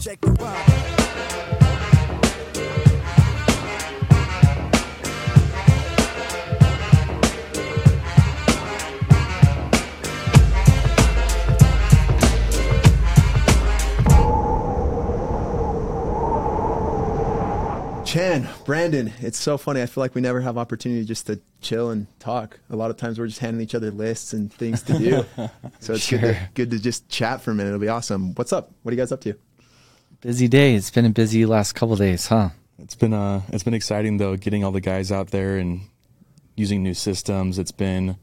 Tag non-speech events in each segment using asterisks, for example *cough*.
Check the ride. Chan, Brandon, it's so funny. I feel like we never have opportunity just to chill and talk. A lot of times we're just handing each other lists and things to do. *laughs* so it's good, to, good to just chat for a minute. It'll be awesome. What's up? What are you guys up to? Busy day. It's been a busy last couple days, huh? It's been uh it's been exciting though getting all the guys out there and using new systems. It's been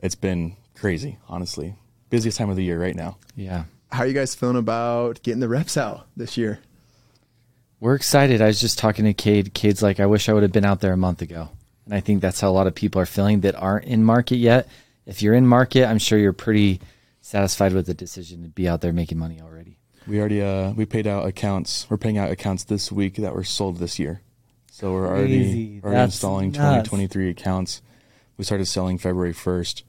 it's been crazy, honestly. Busiest time of the year right now. Yeah. How are you guys feeling about getting the reps out this year? We're excited. I was just talking to Cade. Cade's like, I wish I would have been out there a month ago. And I think that's how a lot of people are feeling that aren't in market yet. If you're in market, I'm sure you're pretty satisfied with the decision to be out there making money already. We already uh we paid out accounts. We're paying out accounts this week that were sold this year. So we're already Crazy. already That's installing nuts. 2023 accounts. We started selling February 1st.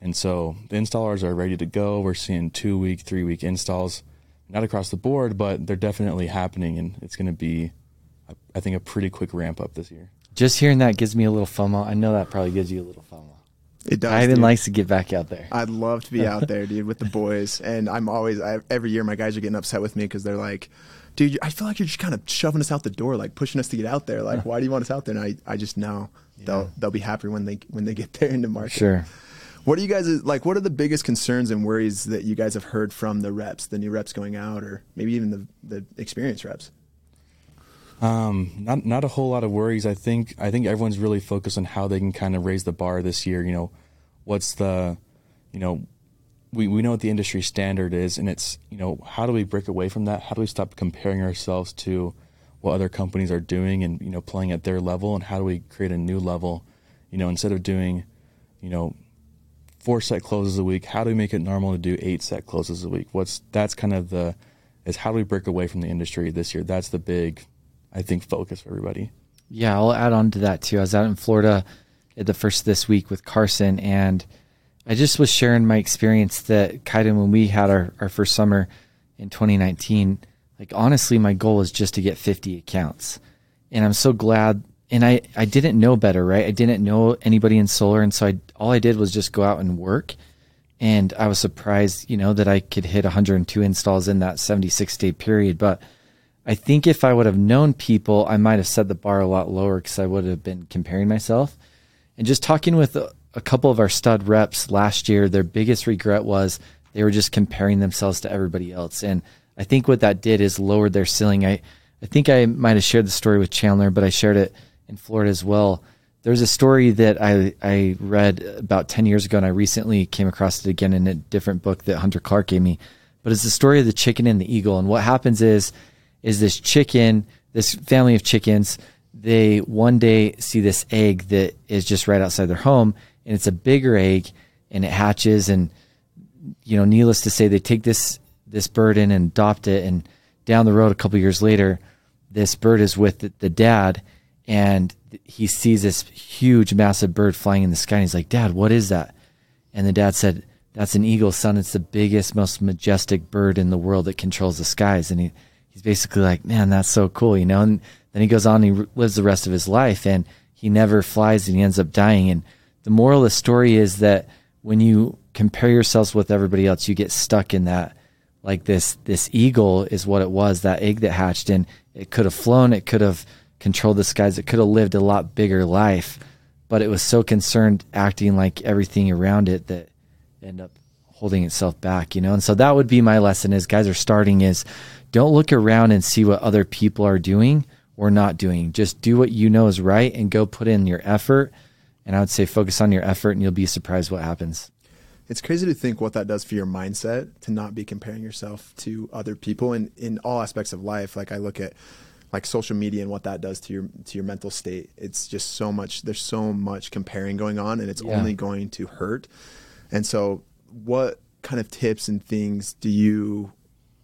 And so the installers are ready to go. We're seeing 2 week, 3 week installs. Not across the board, but they're definitely happening and it's going to be I think a pretty quick ramp up this year. Just hearing that gives me a little FOMO. I know that probably gives you a little FOMO. It does. Ivan dude. likes to get back out there. I'd love to be out *laughs* there, dude, with the boys. And I'm always I, every year my guys are getting upset with me because they're like, "Dude, I feel like you're just kind of shoving us out the door, like pushing us to get out there. Like, *laughs* why do you want us out there?" And I, I just know they'll they'll be happy when they when they get there into the market. Sure. What are you guys like? What are the biggest concerns and worries that you guys have heard from the reps, the new reps going out, or maybe even the the experienced reps? Um, not not a whole lot of worries. I think I think everyone's really focused on how they can kind of raise the bar this year. You know, what's the, you know, we we know what the industry standard is, and it's you know how do we break away from that? How do we stop comparing ourselves to what other companies are doing and you know playing at their level, and how do we create a new level? You know, instead of doing, you know, four set closes a week, how do we make it normal to do eight set closes a week? What's that's kind of the is how do we break away from the industry this year? That's the big, I think, focus for everybody. Yeah, I'll add on to that too. I was out in Florida at the first this week with Carson, and I just was sharing my experience that Kyden when we had our, our first summer in 2019. Like honestly, my goal is just to get 50 accounts, and I'm so glad. And I I didn't know better, right? I didn't know anybody in solar, and so I all I did was just go out and work. And I was surprised, you know, that I could hit 102 installs in that 76 day period, but. I think if I would have known people, I might have set the bar a lot lower because I would have been comparing myself. And just talking with a, a couple of our stud reps last year, their biggest regret was they were just comparing themselves to everybody else. And I think what that did is lowered their ceiling. I, I think I might have shared the story with Chandler, but I shared it in Florida as well. There's a story that I, I read about 10 years ago, and I recently came across it again in a different book that Hunter Clark gave me. But it's the story of the chicken and the eagle. And what happens is, is this chicken, this family of chickens, they one day see this egg that is just right outside their home and it's a bigger egg and it hatches. And you know needless to say they take this this bird in and adopt it. And down the road a couple years later this bird is with the, the dad and he sees this huge massive bird flying in the sky and he's like dad what is that? And the dad said that's an eagle son. It's the biggest most majestic bird in the world that controls the skies. And he he's basically like, man, that's so cool, you know. And then he goes on and he lives the rest of his life, and he never flies, and he ends up dying. And the moral of the story is that when you compare yourselves with everybody else, you get stuck in that. Like this, this eagle is what it was. That egg that hatched, and it could have flown, it could have controlled the skies, it could have lived a lot bigger life, but it was so concerned acting like everything around it that ended up holding itself back, you know? And so that would be my lesson as guys are starting is don't look around and see what other people are doing or not doing. Just do what you know is right and go put in your effort. And I would say focus on your effort and you'll be surprised what happens. It's crazy to think what that does for your mindset to not be comparing yourself to other people in, in all aspects of life. Like I look at like social media and what that does to your to your mental state. It's just so much there's so much comparing going on and it's Yeah. only going to hurt. And so what kind of tips and things do you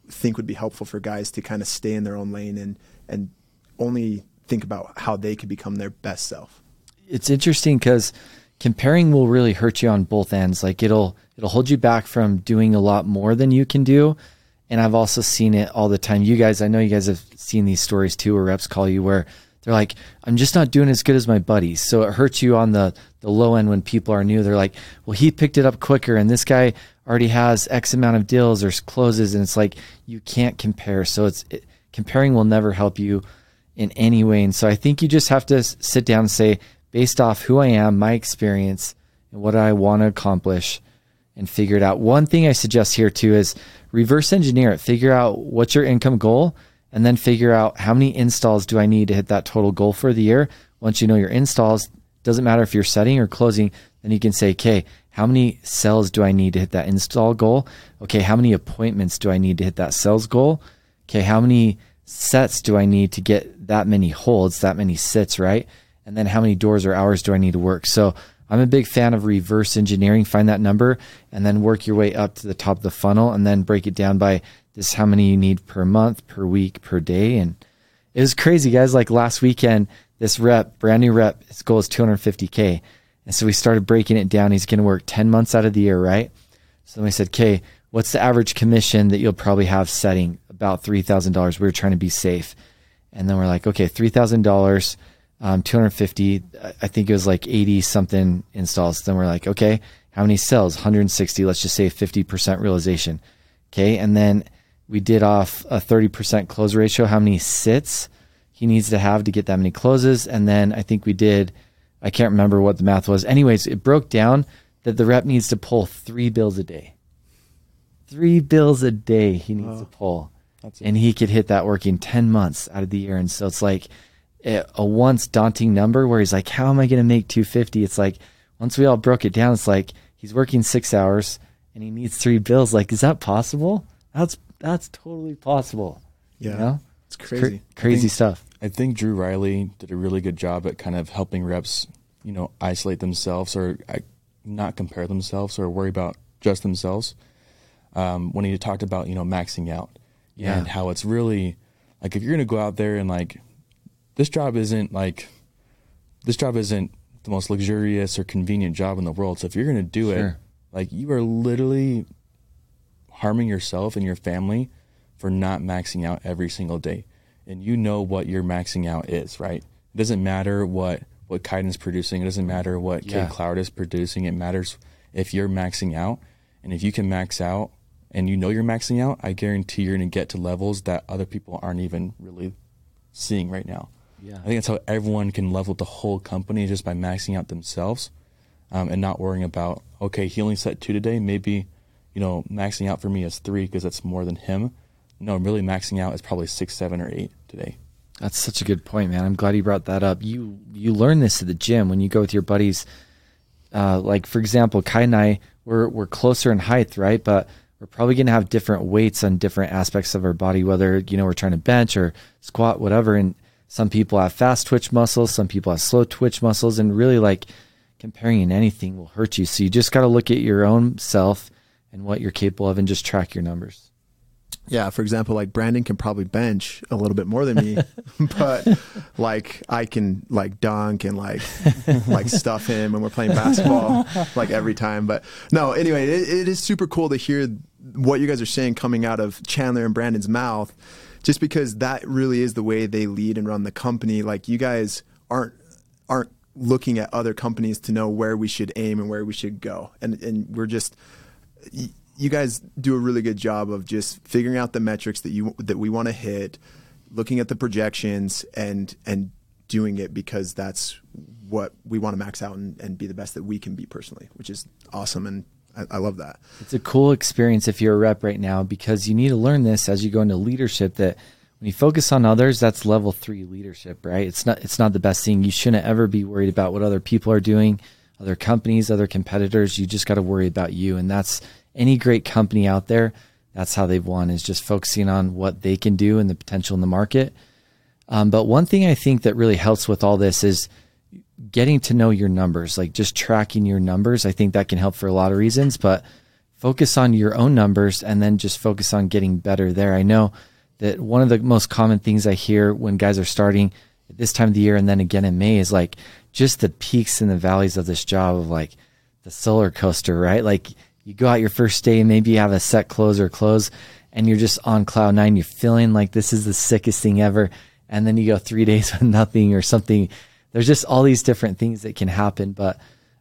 think would be helpful for guys to kind of stay in their own lane and and only think about how they could become their best self? it's interesting because comparing will really hurt you on both ends. Like it'll it'll hold you back from doing a lot more than you can do, And I've also seen it all the time. You guys, I know you guys have seen these stories too, where reps call you where they're like, I'm just not doing as good as my buddies. So it hurts you on the, the low end when people are new. They're like, well, he picked it up quicker and this guy already has X amount of deals or closes. And it's like, you can't compare. So it's it, comparing will never help you in any way. And so I think you just have to sit down and say, based off who I am, my experience, and what I want to accomplish, and figure it out. One thing I suggest here too is reverse engineer it. Figure out what's your income goal and then figure out how many installs do I need to hit that total goal for the year. Once you know your installs, doesn't matter if you're setting or closing, then you can say, okay, how many sales do I need to hit that install goal? Okay, how many appointments do I need to hit that sales goal? Okay, how many sets do I need to get that many holds, that many sits, right? And then how many doors or hours do I need to work? So I'm a big fan of reverse engineering. Find that number and then work your way up to the top of the funnel and then break it down by this is how many you need per month, per week, per day. And it was crazy, guys. Like last weekend, this rep, brand new rep, his goal is 250K. And so we started breaking it down. He's going to work 10 months out of the year, right? So then we said, okay, what's the average commission that you'll probably have setting? About $3,000. We were trying to be safe. And then we're like, okay, $3,000, um, 250. I think it was like 80 something installs. Then we're like, okay, how many sales? 160. Let's just say 50% realization. Okay. And then we did off a 30% close ratio, how many sits he needs to have to get that many closes. And then I think we did, I can't remember what the math was. Anyways, it broke down that the rep needs to pull three bills a day. Three bills a day he needs to pull. And he could hit that working 10 months out of the year. And so it's like a, a once daunting number where he's like, how am I going to make 250? It's like, once we all broke it down, it's like he's working six hours and he needs three bills. Like, is that possible? That's that's totally possible. Yeah. You know? It's crazy. Cra- crazy think- stuff. I think Drew Riley did a really good job at kind of helping reps, you know, isolate themselves or uh, not compare themselves or worry about just themselves. Um, when he talked about, you know, maxing out Yeah. and how it's really like if you're going to go out there and like this job isn't like this job isn't the most luxurious or convenient job in the world. So if you're going to do it, like you are literally harming yourself and your family for not maxing out every single day. And you know what your maxing out is, right? It doesn't matter what what Kyden's producing. It doesn't matter what Yeah. K Cloud is producing. It matters if you're maxing out. And if you can max out and you know you're maxing out, I guarantee you're going to get to levels that other people aren't even really seeing right now. Yeah. I think that's how everyone can level the whole company just by maxing out themselves um, and not worrying about, okay, he only set two today. Maybe, you know, maxing out for me is three because that's more than him. No, I'm really maxing out is probably six, seven, or eight today. That's such a good point, man. I'm glad you brought that up. You you learn this at the gym when you go with your buddies. Uh, like for example, Kai and I we're we're closer in height, right? But we're probably gonna have different weights on different aspects of our body, whether you know we're trying to bench or squat, whatever. And some people have fast twitch muscles, some people have slow twitch muscles, and really like comparing in anything will hurt you. So you just got to look at your own self and what you're capable of, and just track your numbers. Yeah, for example, like Brandon can probably bench a little bit more than me, *laughs* but like I can like dunk and like like stuff him when we're playing basketball *laughs* like every time. But no, anyway, it, it is super cool to hear what you guys are saying coming out of Chandler and Brandon's mouth, just because that really is the way they lead and run the company. Like you guys aren't aren't looking at other companies to know where we should aim and where we should go, and and we're just you guys do a really good job of just figuring out the metrics that you that we want to hit, looking at the projections and and doing it because that's what we want to max out and, and be the best that we can be personally, which is awesome and I, I love that. It's a cool experience if you're a rep right now because you need to learn this as you go into leadership that when you focus on others, that's level three leadership, right? It's not it's not the best thing. You shouldn't ever be worried about what other people are doing, other companies, other competitors. You just got to worry about you. And that's any great company out there, that's how they've won is just focusing on what they can do and the potential in the market. Um, but one thing I think that really helps with all this is getting to know your numbers, like just tracking your numbers. I think that can help for a lot of reasons, but focus on your own numbers and then just focus on getting better there. I know that one of the most common things I hear when guys are starting at this time of the year and then again in May is like just the peaks and the valleys of this job of like the solar coaster, right? Like you go out your first day maybe you have a set close or close and you're just on cloud nine. You're feeling like this is the sickest thing ever. And then you go three *laughs* days with nothing or something. There's just all these different things that can happen. But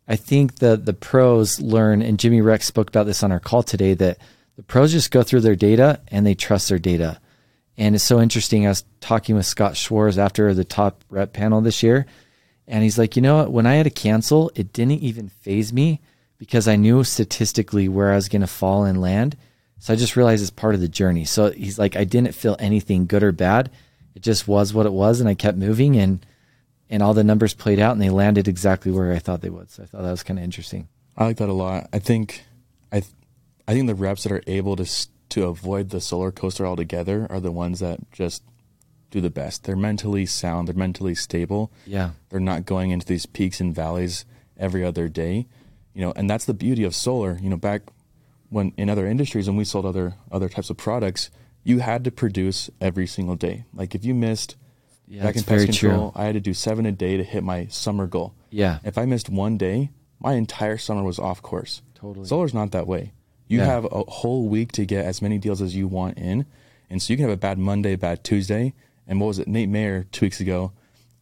I think the the pros learn, and Jimmy Rex spoke about this on our call today, that the pros just go through their data and they trust their data. And it's so interesting. I was talking with Scott Schwartz after the top rep panel this year, and he's like, you know what? When I had to cancel, it didn't even faze me because I knew statistically where I was going to fall and land. So I just realized it's part of the journey. So he's like, I didn't feel anything good or bad. It just was what it was, and I kept moving, and and all the numbers played out, and they landed exactly where I thought they would. So I thought that was kind of interesting. I like that a lot. I think, I, I think the reps that are able to to avoid the solar coaster altogether are the ones that just do the best. They're mentally sound. They're mentally stable. Yeah. They're not going into these peaks and valleys every other day. You know, and that's the beauty of solar. You know, back when in other industries when we sold other other types of products, you had to produce every single day. Like if you missed Yeah, back in pest control, true. I had to do seven a day to hit my summer goal. Yeah. If I missed one day, my entire summer was off course. Totally. Solar's not that way. You Yeah. have a whole week to get as many deals as you want in. And so you can have a bad Monday, bad Tuesday. And what was it? Nate Mayer two weeks ago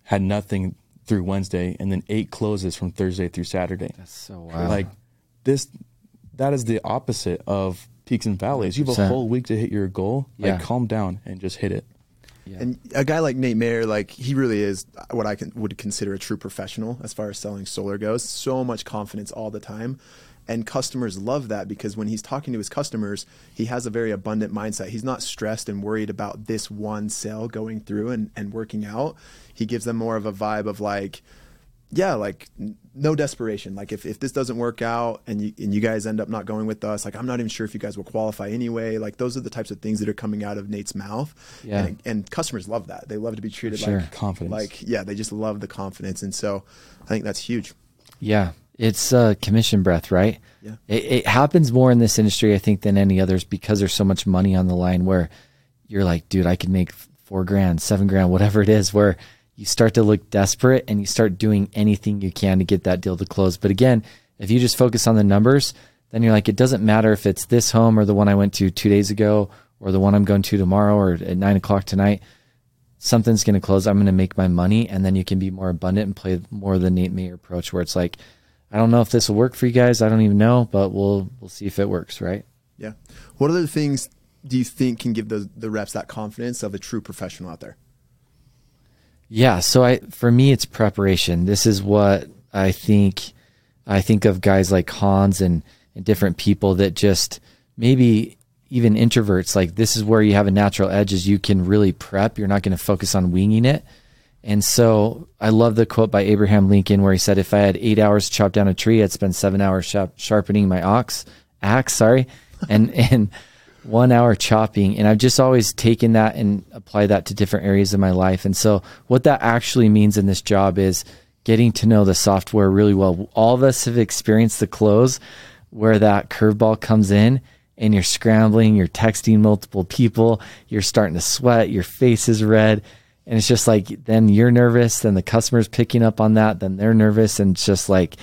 had nothing through Wednesday and then eight closes from Thursday through Saturday. That's so wild. Like this, that is the opposite of peaks and valleys. You have a whole week to hit your goal. Yeah. Like calm down and just hit it. yeah. And a guy like Nate Mayer, like he really is what I can, would consider a true professional as far as selling solar goes. So much confidence all the time. And customers love that because when he's talking to his customers, he has a very abundant mindset. He's not stressed and worried about this one sale going through and, and working out. He gives them more of a vibe of like, yeah, like n- no desperation. Like if, if this doesn't work out and you, and you guys end up not going with us, like I'm not even sure if you guys will qualify anyway. Like those are the types of things that are coming out of Nate's mouth. Yeah. And, and customers love that. They love to be treated sure. like Confidence. Like yeah, they just love the confidence, and so I think that's huge. Yeah, it's uh, commission breath, right? Yeah. It, it happens more in this industry, I think, than any others because there's so much money on the line. Where you're like, dude, I could make four grand, seven grand, whatever it is. Where you start to look desperate and you start doing anything you can to get that deal to close. But again, if you just focus on the numbers, then you're like, it doesn't matter if it's this home or the one I went to two days ago or the one I'm going to tomorrow or at nine o'clock tonight something's going to close. I'm going to make my money, and then you can be more abundant and play more of the Nate Mayer approach, where it's like, I don't know if this will work for you guys. I don't even know, but we'll we'll see if it works, right? Yeah. What other things do you think can give the the reps that confidence of a true professional out there? Yeah. So I, for me, it's preparation. This is what I think. I think of guys like Hans and, and different people that just maybe even introverts. Like this is where you have a natural edge is you can really prep. You're not going to focus on winging it. And so I love the quote by Abraham Lincoln where he said, if I had eight hours to chop down a tree, I'd spend seven hours sharp, sharpening my ox, axe, sorry, and, *laughs* and one hour chopping. And I've just always taken that and applied that to different areas of my life. And so what that actually means in this job is getting to know the software really well. All of us have experienced the close where that curveball comes in and you're scrambling, you're texting multiple people, you're starting to sweat, your face is red. And it's just like, then you're nervous, then the customer's picking up on that, then they're nervous. And it's just like,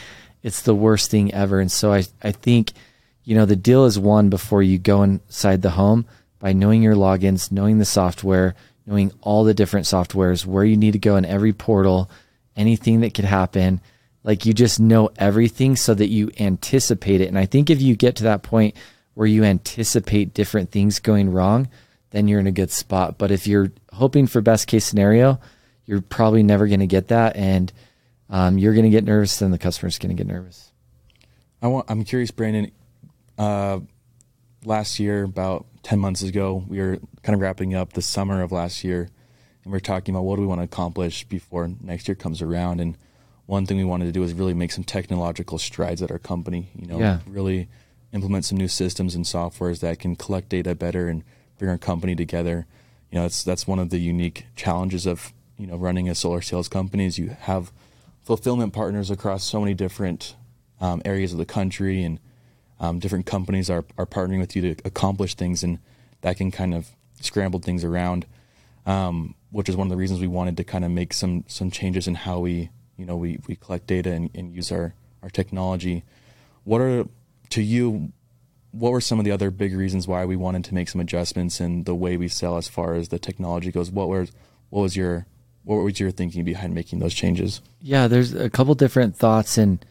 it's the worst thing ever. And so I, I think, you know, the deal is won before you go inside the home by knowing your logins, knowing the software, knowing all the different softwares, where you need to go in every portal, anything that could happen. Like you just know everything so that you anticipate it. And I think if you get to that point where you anticipate different things going wrong, then you're in a good spot. But if you're hoping for best case scenario, you're probably never going to get that. And um, you're going to get nervous, then the customer's going to get nervous. I want. I'm curious, Brandon. Uh, last year, about ten months ago, we were kind of wrapping up the summer of last year, and we are talking about what do we want to accomplish before next year comes around. And one thing we wanted to do is really make some technological strides at our company. You know, Yeah. really implement some new systems and softwares that can collect data better and bring our company together. You know, that's that's one of the unique challenges of you know running a solar sales company is you have fulfillment partners across so many different um, areas of the country and um, different companies are, are partnering with you to accomplish things and that can kind of scramble things around um, which is one of the reasons we wanted to kind of make some some changes in how we you know we, we collect data and, and use our, our technology what are to you what were some of the other big reasons why we wanted to make some adjustments in the way we sell as far as the technology goes? What was what was your what was your thinking behind making those changes? Yeah, there's a couple different thoughts and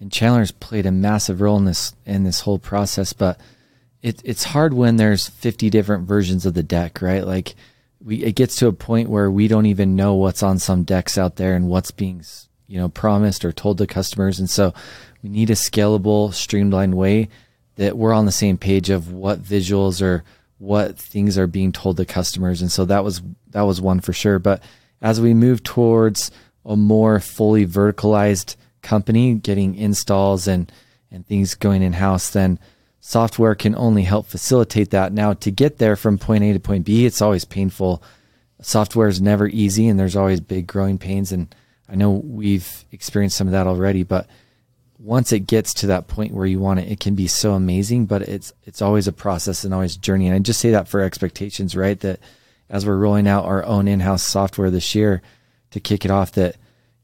and Chandler's played a massive role in this in this whole process, but it, it's hard when there's 50 different versions of the deck, right? Like we it gets to a point where we don't even know what's on some decks out there and what's being you know promised or told to customers, and so we need a scalable, streamlined way that we're on the same page of what visuals or what things are being told to customers, and so that was that was one for sure. But as we move towards a more fully verticalized company, getting installs and and things going in house, then software can only help facilitate that. Now, to get there from point A to point B, it's always painful. Software is never easy, and there's always big growing pains. And I know we've experienced some of that already, but once it gets to that point where you want it, it can be so amazing. But it's it's always a process and always a journey. And I just say that for expectations, right? That as we're rolling out our own in-house software this year to kick it off, that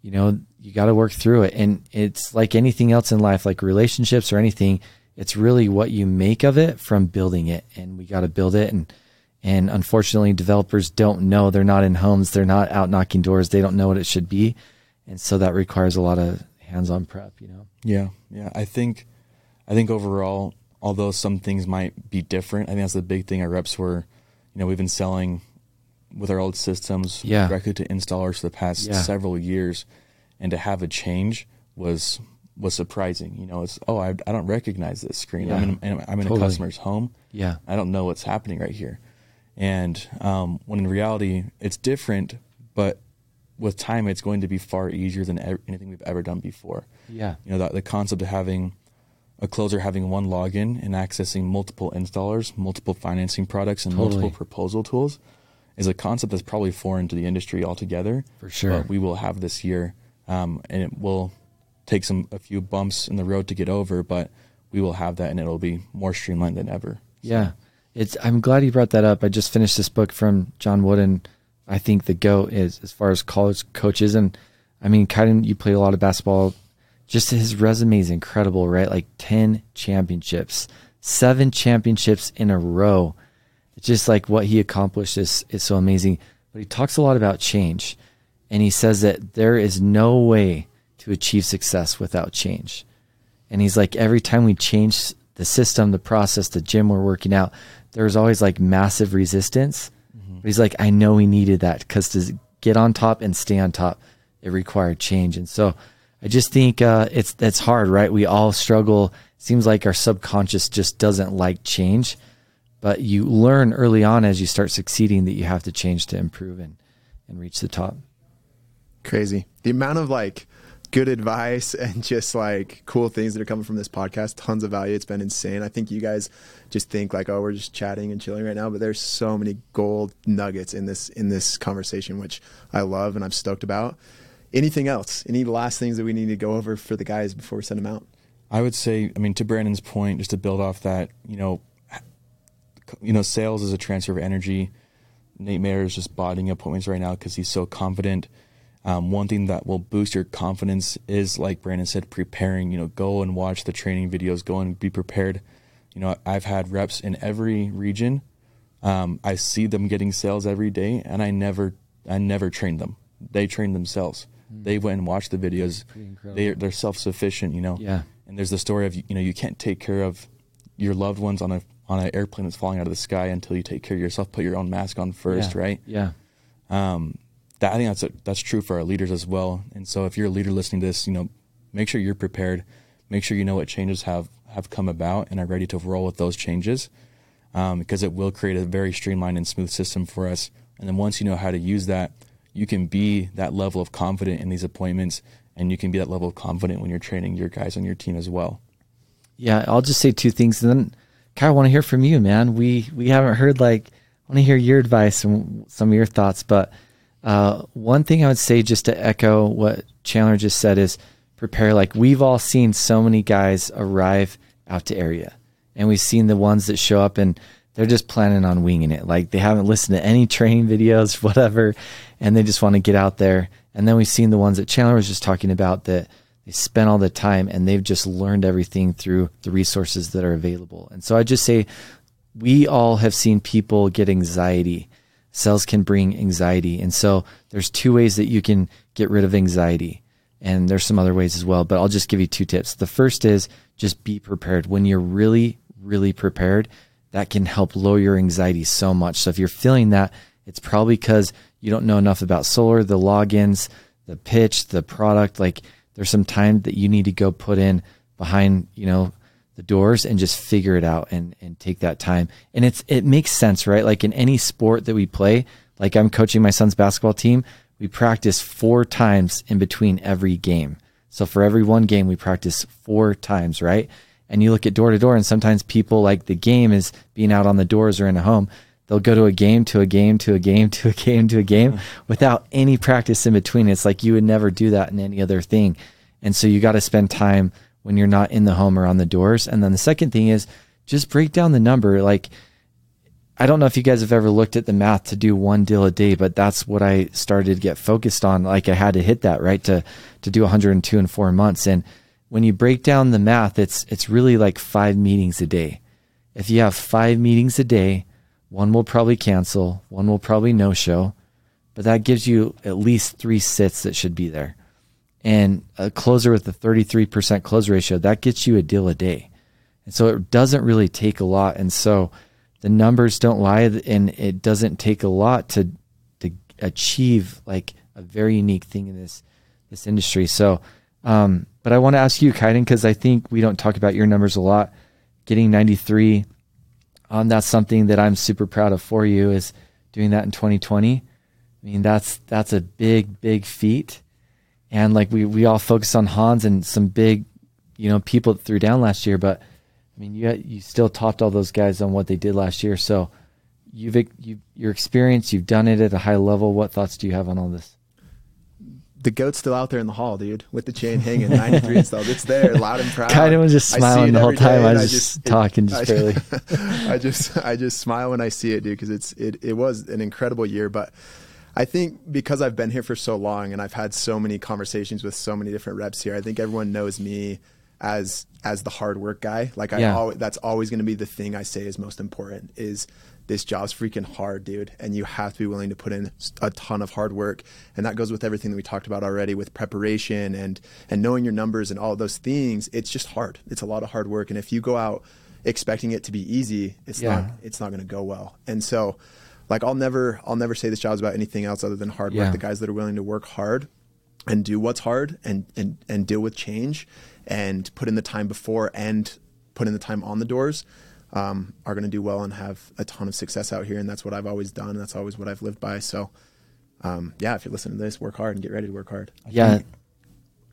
you know you got to work through it. And it's like anything else in life, like relationships or anything it's really what you make of it from building it and we got to build it and and unfortunately developers don't know they're not in homes they're not out knocking doors they don't know what it should be and so that requires a lot of hands-on prep you know yeah yeah i think i think overall although some things might be different i think that's the big thing our reps were you know we've been selling with our old systems yeah. directly to installers for the past yeah. several years and to have a change was was surprising. You know, it's oh, I, I don't recognize this screen. Yeah. I'm in, I'm in Totally. a customer's home. yeah I don't know what's happening right here. And um, when in reality, it's different, but with time, it's going to be far easier than ev- anything we've ever done before. yeah You know, the, the concept of having a closer having one login and accessing multiple installers, multiple financing products, and Totally. multiple proposal tools is a concept that's probably foreign to the industry altogether. For sure. But we will have this year, um, and it will take some a few bumps in the road to get over, but we will have that, and it'll be more streamlined than ever. Yeah. It's I'm glad you brought that up. I just finished this book from John Wooden. I think the GOAT is as far as college coaches and I mean Kyden, you played a lot of basketball. Just his resume is incredible, right? Like ten championships, seven championships in a row. It's just like what he accomplished is is so amazing. But he talks a lot about change. And he says that there is no way to achieve success without change. And he's like, every time we change the system, the process, the gym we're working out, there's always like massive resistance. But he's like, I know he needed that because to get on top and stay on top, it required change. And so I just think uh, it's that's hard, right? We all struggle. Seems like our subconscious just doesn't like change, but you learn early on as you start succeeding that you have to change to improve and, and reach the top. Crazy. The amount of like good advice *laughs* and just like cool things that are coming from this podcast, tons of value. It's been insane. I think you guys just think like, oh, we're just chatting and chilling right now, but there's so many gold nuggets in this in this conversation, which I love and I'm stoked about. Anything else? Any last things that we need to go over for the guys before we send them out? I would say, I mean, to Brandon's point, just to build off that, you know, you know, sales is a transfer of energy. Nate Mayer is just bodying appointments right now because he's so confident. Um, one thing that will boost your confidence is, like Brandon said, preparing. You know, go and watch the training videos. Go and be prepared. You know, I've had reps in every region. Um, I see them getting sales every day, and I never, I never trained them. They trained themselves. They went and watched the videos. They they're self sufficient. You know. Yeah. And there's the story of you know you can't take care of your loved ones on a on an airplane that's falling out of the sky until you take care of yourself. Put your own mask on first, yeah. right? Yeah. Um, that I think that's a, that's true for our leaders as well. And so if you're a leader listening to this, you know, make sure you're prepared. Make sure you know what changes have have come about and are ready to roll with those changes, um, because it will create a very streamlined and smooth system for us. And then once you know how to use that, you can be that level of confident in these appointments, and you can be that level of confident when you're training your guys on your team as well. Yeah, I'll just say two things, and then Kyle, I want to hear from you, man. We we haven't heard like I want to hear your advice and some of your thoughts. But uh, one thing I would say, just to echo what Chandler just said, is prepare. Like we've all seen so many guys arrive out to area, and we've seen the ones that show up and they're just planning on winging it. Like they haven't listened to any *laughs* training videos, *laughs* whatever, and they just want to get out there. And then we've seen the ones that Chandler was just talking about that they spent all the time and they've just learned everything through the resources that are available. And so I just say we all have seen people get anxiety. Cells can bring anxiety. And so there's two ways that you can get rid of anxiety. And there's some other ways as well, but I'll just give you two tips. The first is just be prepared. When you're really, really prepared, that can help lower your anxiety so much. So if you're feeling that, it's probably because you don't know enough about solar, the logins, the pitch, the product. Like there's some time that you need to go put in behind, you know, the doors and just figure it out and, and take that time. And it's, it makes sense, right? Like in any sport that we play, like I'm coaching my son's basketball team, we practice four times in between every game. So for every one game, we practice four times, right? And you look at door to door, and sometimes people like the game is being out on the doors or in a home. They'll go to a game, to a game, to a game, *laughs* to a game, to a game without any practice in between. It's like you would never do that in any other thing. And so you got to spend time when you're not in the home or on the doors. And then the second thing is just break down the number. Like, I don't know if you guys have ever looked at the math to do one deal a day, but that's what I started to get focused on. Like I had to hit that, right? To, to do 102 in four months. And when you break down the math, it's, it's really like five meetings a day. If you have five meetings a day, one will probably cancel, one will probably no show, but that gives you at least three sits that should be there and a closer with a 33% close ratio, that gets you a deal a day. And so it doesn't really take a lot. And so the numbers don't lie and it doesn't take a lot to to achieve like a very unique thing in this this industry. So um, but I want to ask you, Kyden, because I think we don't talk about your numbers a lot. Getting 93, um, that's something that I'm super proud of for you is doing that in 2020. I mean, that's that's a big, big feat and like we we all focused on Hans and some big, you know, people that threw down last year, but I mean, you you still topped all those guys on what they did last year. So you've you your experience, you've done it at a high level. What thoughts do you have on all this? The goat's still out there in the hall, dude, with the chain hanging, 93 installed. It's there, loud and proud. Kind of was just smiling the whole time. I was I just, talking, just I, barely. *laughs* I just, I just smile when I see it, dude, because it's, it, it was an incredible year. But I think because I've been here for so long and I've had so many conversations with so many different reps here, I think everyone knows me as as the hard work guy. Like I Yeah. always, that's always going to be the thing I say is most important is this job's freaking hard, dude, and you have to be willing to put in a ton of hard work. And that goes with everything that we talked about already with preparation and and knowing your numbers and all those things. It's just hard. It's a lot of hard work and if you go out expecting it to be easy, it's Yeah. not it's not going to go well. And so like I'll never I'll never say this job's about anything else other than hard work. Yeah. The guys that are willing to work hard and do what's hard and and and deal with change and put in the time before and put in the time on the doors um, are going to do well and have a ton of success out here. And that's what I've always done. And that's always what I've lived by. So um, yeah, if you're listening to this, work hard and get ready to work hard. Yeah,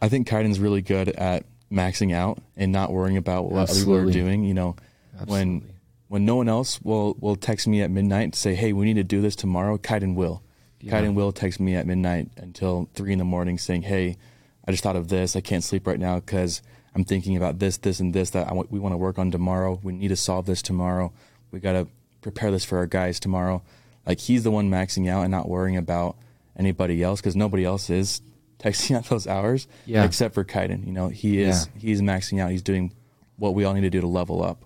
I think Kyden's really good at maxing out and not worrying about what other people are doing. You know, Absolutely. when no one else will will text me at midnight and say, "Hey, we need to do this tomorrow," Kyden will. Yeah. Kyden will text me at midnight until three in the morning saying, "Hey, I just thought of this. I can't sleep right now because I'm thinking about this, this, and this that I w- we want to work on tomorrow. We need to solve this tomorrow. We got to prepare this for our guys tomorrow." Like he's the one maxing out and not worrying about anybody else because nobody else is *laughs* texting at those hours Yeah. except for Kyden. You know, he is he's maxing out. He's doing what we all need to do to level up.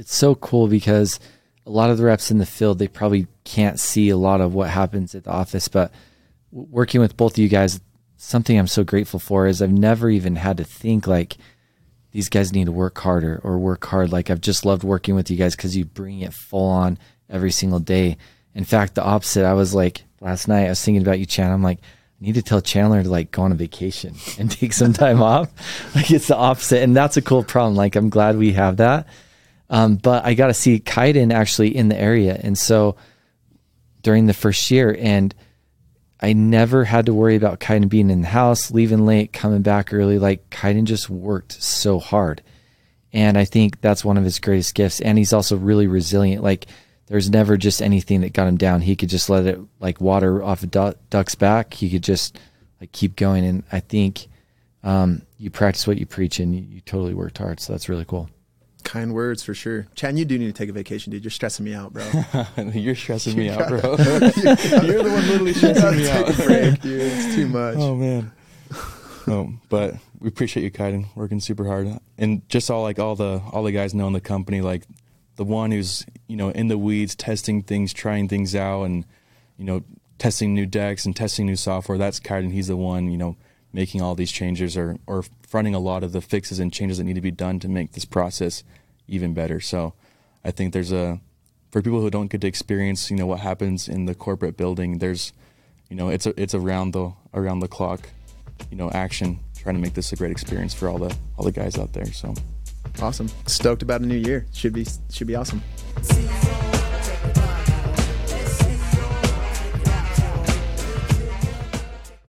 It's so cool because a lot of the reps in the field they probably can't see a lot of what happens at the office but working with both of you guys something i'm so grateful for is i've never even had to think like these guys need to work harder or work hard like i've just loved working with you guys because you bring it full on every single day in fact the opposite i was like last night i was thinking about you chan i'm like I need to tell Chandler to like go on a vacation *laughs* and take some time off. *laughs* Like it's the opposite. And that's a cool problem. Like I'm glad we have that. Um, but I got to see Kyden actually in the area. And so during the first year, and I never had to worry about Kyden being in the house, leaving late, coming back early. Like Kyden just worked so hard. And I think that's one of his greatest gifts. And he's also really resilient. Like there's never just anything that got him down. He could just let it like water off a du- duck's back. He could just like keep going. And I think um, you practice what you preach and you, you totally worked hard. So that's really cool. Kind words for sure. Chan, you do need to take a vacation, dude. You're stressing me out, bro. *laughs* You're stressing me out, bro. You're *laughs* You're the one literally *laughs* stressing me take out. a break. It's too much. Oh man. Oh, but we appreciate you, Kyden, working super hard, and just all like all the all the guys know in the company, like the one who's you know in the weeds, testing things, trying things out, and you know testing new decks and testing new software. That's Kyden. He's the one you know making all these changes or or fronting a lot of the fixes and changes that need to be done to make this process even better. So I think there's a for people who don't get to experience you know what happens in the corporate building. There's you know it's a, it's around the around the clock you know action trying to make this a great experience for all the all the guys out there. So Awesome. Stoked about a new year. Should be should be awesome.